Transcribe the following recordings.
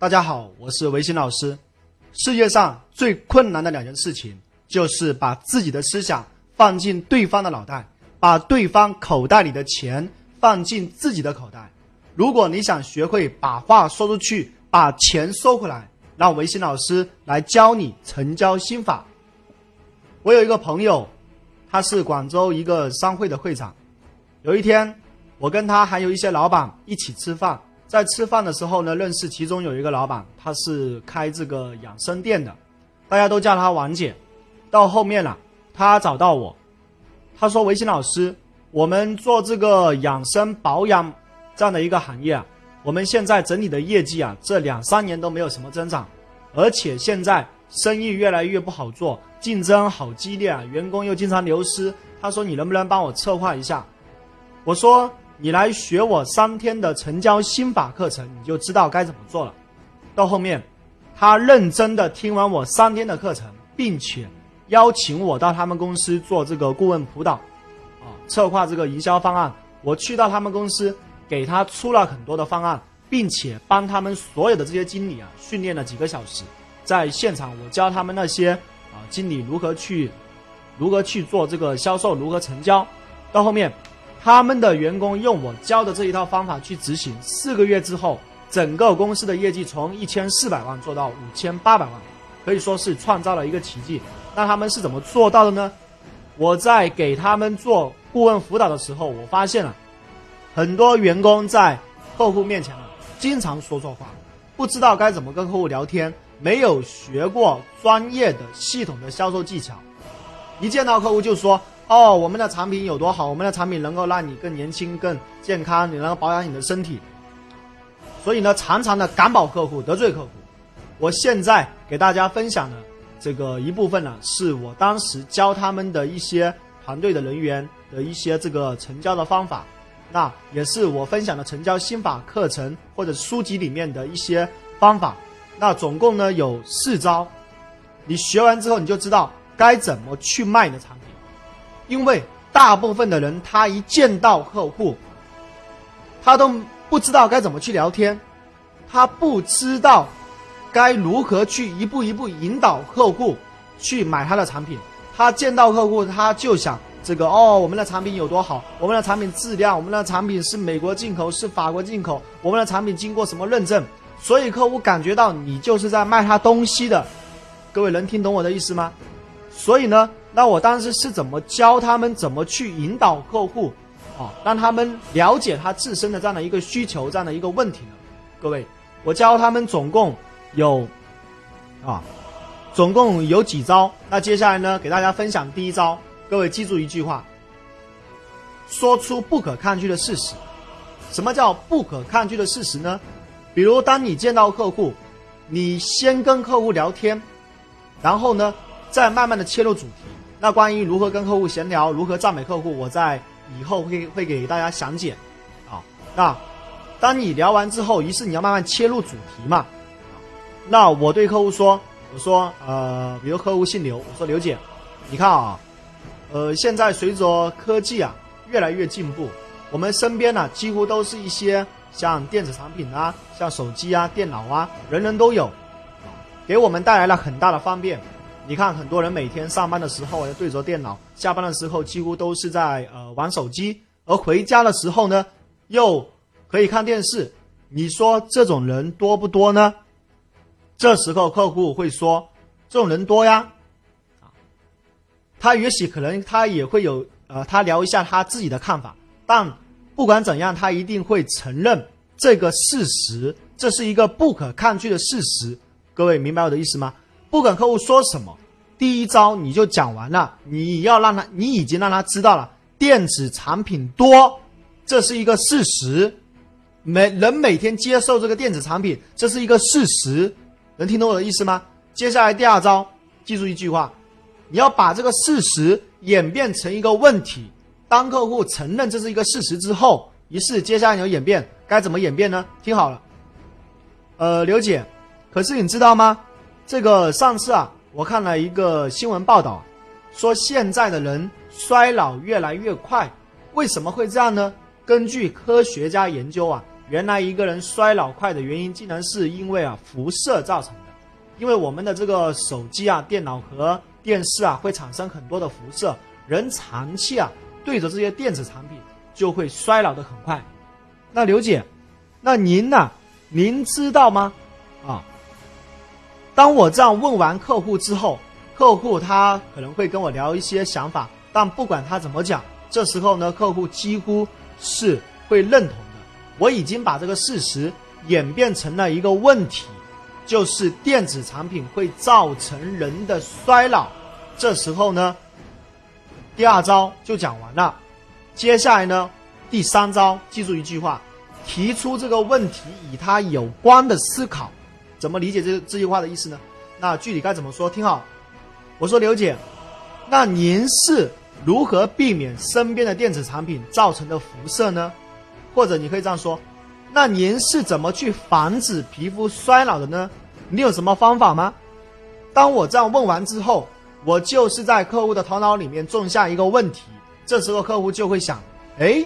大家好，我是维新老师。世界上最困难的两件事情，就是把自己的思想放进对方的脑袋，把对方口袋里的钱放进自己的口袋。如果你想学会把话说出去，把钱收回来，让维新老师来教你成交心法。我有一个朋友，他是广州一个商会的会长。有一天，我跟他还有一些老板一起吃饭，在吃饭的时候呢，认识其中有一个老板，他是开这个养生店的，大家都叫他王姐。到后面了，他找到我，他说：“维新老师，我们做这个养生保养这样的一个行业啊，我们现在整体的业绩啊，这两三年都没有什么增长，而且现在生意越来越不好做，竞争好激烈啊，员工又经常流失。他说：你能不能帮我策划一下？”我说你来学我三天的成交心法课程，你就知道该怎么做了。到后面，他认真的听完我三天的课程，并且邀请我到他们公司做这个顾问辅导，啊，策划这个营销方案。我去到他们公司，给他出了很多的方案，并且帮他们所有的这些经理啊训练了几个小时，在现场我教他们那些啊经理如何去，如何去做这个销售，如何成交。到后面。他们的员工用我教的这一套方法去执行，四个月之后，整个公司的业绩从一千四百万做到五千八百万，可以说是创造了一个奇迹。那他们是怎么做到的呢？我在给他们做顾问辅导的时候，我发现了很多员工在客户面前啊，经常说错话，不知道该怎么跟客户聊天，没有学过专业的系统的销售技巧，一见到客户就说。哦，我们的产品有多好？我们的产品能够让你更年轻、更健康，你能够保养你的身体。所以呢，常常的赶跑客户，得罪客户。我现在给大家分享的这个一部分呢，是我当时教他们的一些团队的人员的一些这个成交的方法，那也是我分享的成交心法课程或者书籍里面的一些方法。那总共呢有四招，你学完之后你就知道该怎么去卖你的产品。因为大部分的人，他一见到客户，他都不知道该怎么去聊天，他不知道该如何去一步一步引导客户去买他的产品。他见到客户，他就想这个哦，我们的产品有多好，我们的产品质量，我们的产品是美国进口，是法国进口，我们的产品经过什么认证？所以客户感觉到你就是在卖他东西的。各位能听懂我的意思吗？所以呢？那我当时是怎么教他们怎么去引导客户，啊，让他们了解他自身的这样的一个需求，这样的一个问题呢？各位，我教他们总共有，啊，总共有几招。那接下来呢，给大家分享第一招。各位记住一句话：说出不可抗拒的事实。什么叫不可抗拒的事实呢？比如当你见到客户，你先跟客户聊天，然后呢，再慢慢的切入主题。那关于如何跟客户闲聊，如何赞美客户，我在以后会会给大家详解，啊，那当你聊完之后，于是你要慢慢切入主题嘛，那我对客户说，我说，呃，比如客户姓刘，我说刘姐，你看啊，呃，现在随着科技啊越来越进步，我们身边呢几乎都是一些像电子产品啊，像手机啊、电脑啊，人人都有，给我们带来了很大的方便。你看，很多人每天上班的时候要对着电脑，下班的时候几乎都是在呃玩手机，而回家的时候呢，又可以看电视。你说这种人多不多呢？这时候客户会说：“这种人多呀。”啊，他也许可能他也会有呃，他聊一下他自己的看法，但不管怎样，他一定会承认这个事实，这是一个不可抗拒的事实。各位明白我的意思吗？不管客户说什么，第一招你就讲完了。你要让他，你已经让他知道了电子产品多，这是一个事实。每人每天接受这个电子产品，这是一个事实。能听懂我的意思吗？接下来第二招，记住一句话：你要把这个事实演变成一个问题。当客户承认这是一个事实之后，于是接下来你要演变，该怎么演变呢？听好了，呃，刘姐，可是你知道吗？这个上次啊，我看了一个新闻报道，说现在的人衰老越来越快，为什么会这样呢？根据科学家研究啊，原来一个人衰老快的原因，竟然是因为啊辐射造成的。因为我们的这个手机啊、电脑和电视啊，会产生很多的辐射，人长期啊对着这些电子产品，就会衰老的很快。那刘姐，那您呢？您知道吗？啊，当我这样问完客户之后，客户他可能会跟我聊一些想法，但不管他怎么讲，这时候呢，客户几乎是会认同的。我已经把这个事实演变成了一个问题。就是电子产品会造成人的衰老，这时候呢，第二招就讲完了。接下来呢，第三招，记住一句话：提出这个问题与它有关的思考。怎么理解这这句话的意思呢？那具体该怎么说？听好，我说刘姐，那您是如何避免身边的电子产品造成的辐射呢？或者你可以这样说。那您是怎么去防止皮肤衰老的呢？你有什么方法吗？当我这样问完之后，我就是在客户的头脑里面种下一个问题。这时候客户就会想：哎，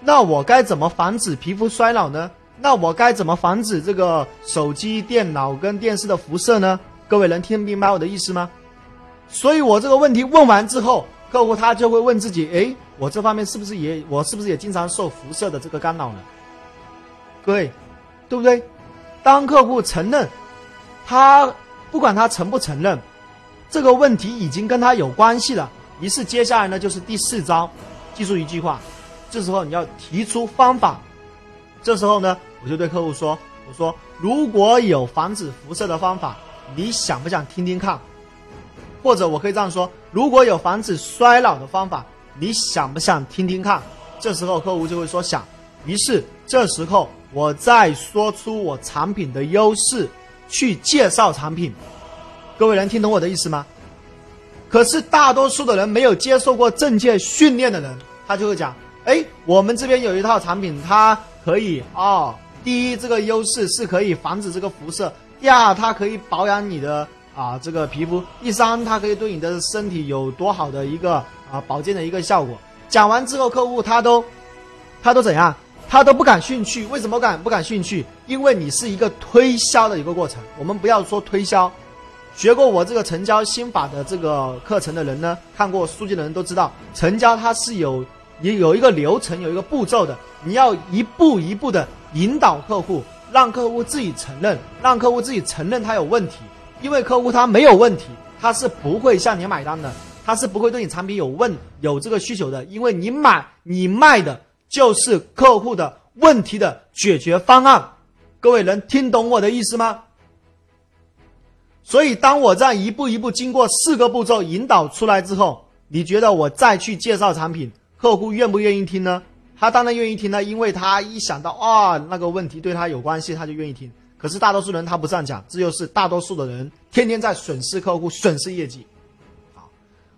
那我该怎么防止皮肤衰老呢？那我该怎么防止这个手机、电脑跟电视的辐射呢？各位能听明白我的意思吗？所以我这个问题问完之后，客户他就会问自己：哎，我这方面是不是也我是不是也经常受辐射的这个干扰呢？各位，对不对？当客户承认，他不管他承不承认，这个问题已经跟他有关系了。于是接下来呢，就是第四招，记住一句话，这时候你要提出方法。这时候呢，我就对客户说：“我说如果有防止辐射的方法，你想不想听听看？或者我可以这样说：如果有防止衰老的方法，你想不想听听看？”这时候客户就会说想。于是这时候。我再说出我产品的优势，去介绍产品，各位能听懂我的意思吗？可是大多数的人没有接受过正确训练的人，他就会讲：哎，我们这边有一套产品，它可以哦，第一，这个优势是可以防止这个辐射；第二，它可以保养你的啊这个皮肤；第三，它可以对你的身体有多好的一个啊保健的一个效果。讲完之后，客户他都他都怎样？他都不感兴趣，为什么感不感兴趣？因为你是一个推销的一个过程。我们不要说推销，学过我这个成交心法的这个课程的人呢，看过书籍的人都知道，成交它是有也有一个流程，有一个步骤的。你要一步一步的引导客户，让客户自己承认，让客户自己承认他有问题。因为客户他没有问题，他是不会向你买单的，他是不会对你产品有问有这个需求的，因为你买你卖的。就是客户的问题的解决方案，各位能听懂我的意思吗？所以，当我在一步一步经过四个步骤引导出来之后，你觉得我再去介绍产品，客户愿不愿意听呢？他当然愿意听了，因为他一想到啊那个问题对他有关系，他就愿意听。可是大多数人他不这样讲，这就是大多数的人天天在损失客户、损失业绩。好，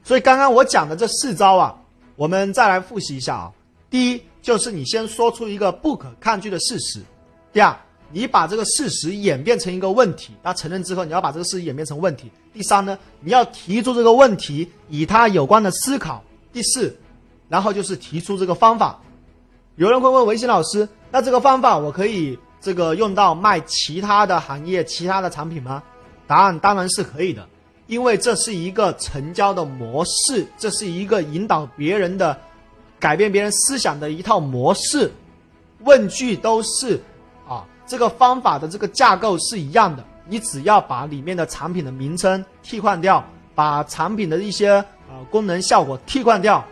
所以刚刚我讲的这四招啊，我们再来复习一下啊。第一。就是你先说出一个不可抗拒的事实，第二，你把这个事实演变成一个问题，那承认之后，你要把这个事实演变成问题。第三呢，你要提出这个问题与它有关的思考。第四，然后就是提出这个方法。有人会问维新老师，那这个方法我可以这个用到卖其他的行业、其他的产品吗？答案当然是可以的，因为这是一个成交的模式，这是一个引导别人的。改变别人思想的一套模式，问句都是啊，这个方法的这个架构是一样的。你只要把里面的产品的名称替换掉，把产品的一些呃功能效果替换掉，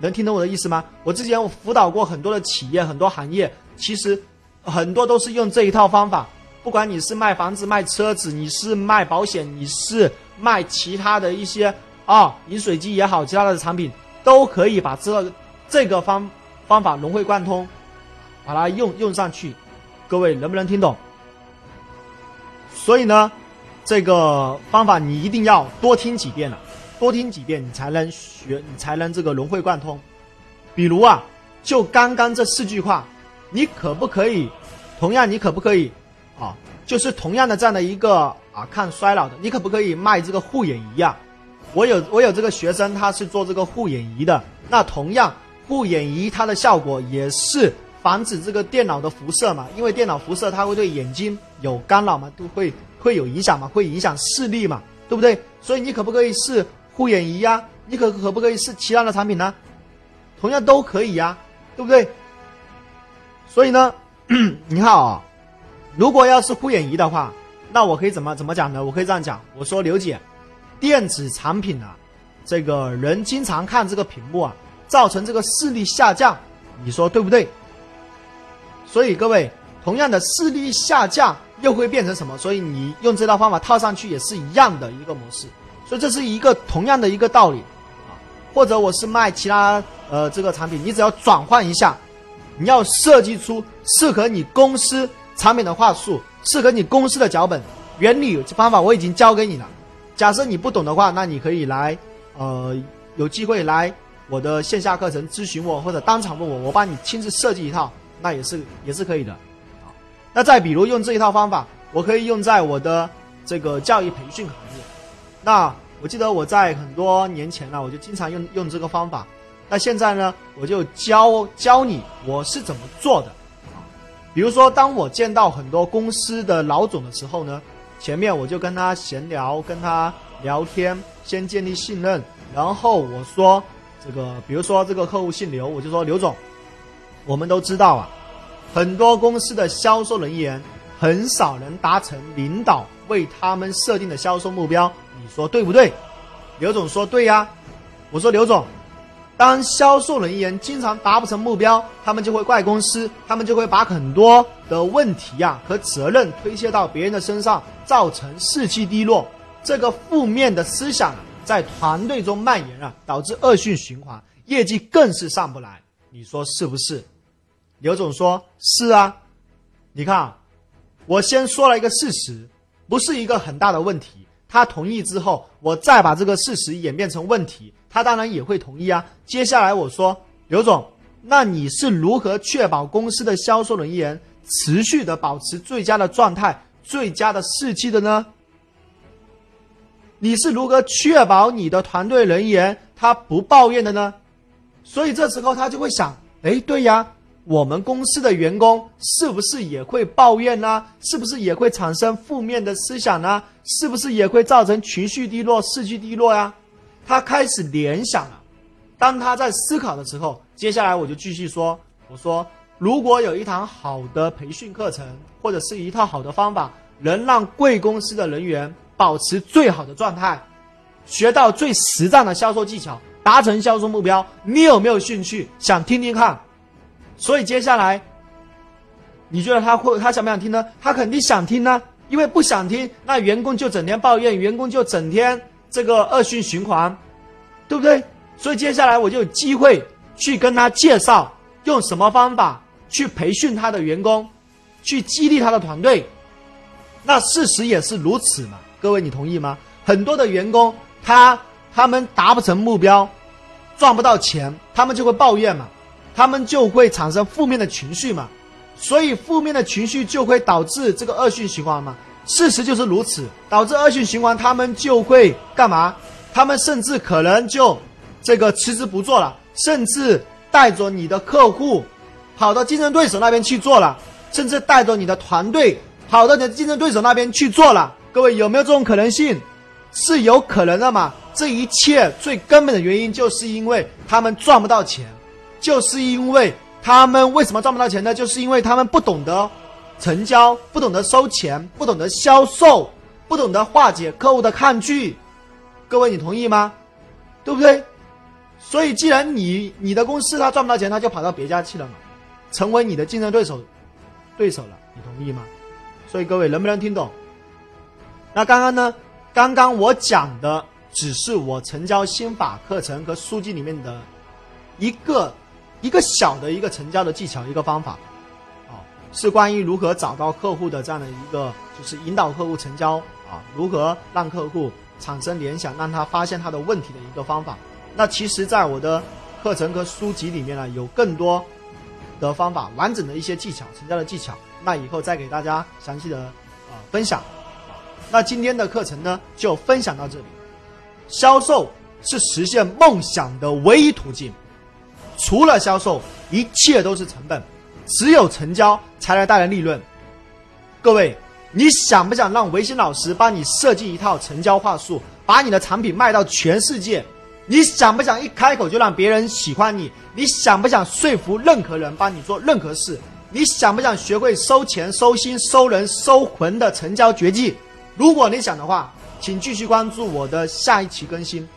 能听懂我的意思吗？我之前我辅导过很多的企业，很多行业，其实很多都是用这一套方法。不管你是卖房子、卖车子，你是卖保险，你是卖其他的一些啊饮水机也好，其他的产品都可以把这。这个方方法融会贯通，把它用用上去，各位能不能听懂？所以呢，这个方法你一定要多听几遍了，多听几遍你才能学，你才能这个融会贯通。比如啊，就刚刚这四句话，你可不可以？同样，你可不可以啊？就是同样的这样的一个啊，抗衰老的，你可不可以卖这个护眼仪啊？我有我有这个学生，他是做这个护眼仪的，那同样。护眼仪它的效果也是防止这个电脑的辐射嘛，因为电脑辐射它会对眼睛有干扰嘛，都会会有影响嘛，会影响视力嘛，对不对？所以你可不可以试护眼仪呀？你可可不可以试其他的产品呢？同样都可以呀，对不对？所以呢，你看啊，如果要是护眼仪的话，那我可以怎么怎么讲呢？我可以这样讲，我说刘姐，电子产品啊，这个人经常看这个屏幕啊，造成这个视力下降，你说对不对？所以各位，同样的视力下降又会变成什么？所以你用这套方法套上去也是一样的一个模式。所以这是一个同样的一个道理啊。或者我是卖其他呃这个产品，你只要转换一下，你要设计出适合你公司产品的话术，适合你公司的脚本原理方法，我已经教给你了。假设你不懂的话，那你可以来呃有机会来我的线下课程咨询我，或者当场问我，我帮你亲自设计一套。那也是也是可以的，啊，那再比如用这一套方法，我可以用在我的这个教育培训行业。那我记得我在很多年前呢，我就经常用用这个方法。那现在呢，我就教教你我是怎么做的。比如说，当我见到很多公司的老总的时候呢，前面我就跟他闲聊，跟他聊天，先建立信任，然后我说这个，比如说这个客户姓刘，我就说刘总。我们都知道啊，很多公司的销售人员很少能达成领导为他们设定的销售目标，说对不对？刘总说对呀。我说刘总，当销售人员经常达不成目标，他们就会怪公司，他们就会把很多的问题呀和责任推卸到别人的身上，造成士气低落。这个负面的思想在团队中蔓延啊，导致恶性循环，业绩更是上不来。你说是不是？刘总说：“是啊，你看，我先说了一个事实，不是一个很大的问题。他同意之后，我再把这个事实演变成问题，他当然也会同意啊。接下来我说，刘总，那你是如何确保公司的销售人员持续的保持最佳的状态、最佳的士气的呢？你是如何确保你的团队人员他不抱怨的呢？所以这时候他就会想：哎，对呀。”我们公司的员工是不是也会抱怨呢？是不是也会产生负面的思想呢？是不是也会造成情绪低落、士气低落呀？他开始联想了。当他在思考的时候，接下来我就继续说：“我说，如果有一堂好的培训课程，或者是一套好的方法，能让贵公司的人员保持最好的状态，学到最实战的销售技巧，达成销售目标，你有没有兴趣想听听看？”所以接下来，你觉得他会他想不想听呢？他肯定想听呢，因为不想听，那员工就整天抱怨，员工就整天这个恶性循环，对不对？所以接下来我就有机会去跟他介绍用什么方法去培训他的员工，去激励他的团队。那事实也是如此嘛？各位你同意吗？很多的员工他他们达不成目标，赚不到钱，他们就会抱怨嘛。他们就会产生负面的情绪嘛，所以负面的情绪就会导致这个恶性循环嘛。事实就是如此，导致恶性循环，他们就会干嘛？他们甚至可能就这个辞职不做了，甚至带着你的客户跑到竞争对手那边去做了，甚至带着你的团队跑到你的竞争对手那边去做了。各位有没有这种可能性？是有可能的嘛？这一切最根本的原因就是因为他们赚不到钱。就是因为他们为什么赚不到钱呢？就是因为他们不懂得成交，不懂得收钱，不懂得销售，不懂得化解客户的抗拒。各位，你同意吗？对不对？所以，既然你你的公司他赚不到钱，他就跑到别家去了嘛，成为你的竞争对手对手了。你同意吗？所以，各位能不能听懂？那刚刚呢？刚刚我讲的只是我成交心法课程和书籍里面的一个。一个小的一个成交的技巧，一个方法，啊，是关于如何找到客户的这样的一个，就是引导客户成交啊，如何让客户产生联想，让他发现他的问题的一个方法。那其实，在我的课程和书籍里面呢，有更多的方法，完整的一些技巧，成交的技巧。那以后再给大家详细的啊分享。那今天的课程呢，就分享到这里。销售是实现梦想的唯一途径。除了销售，一切都是成本。只有成交才能带来利润。各位，你想不想让维新老师帮你设计一套成交话术，把你的产品卖到全世界？你想不想一开口就让别人喜欢你？你想不想说服任何人帮你做任何事？你想不想学会收钱、收心、收人、收魂的成交绝技？如果你想的话，请继续关注我的下一期更新。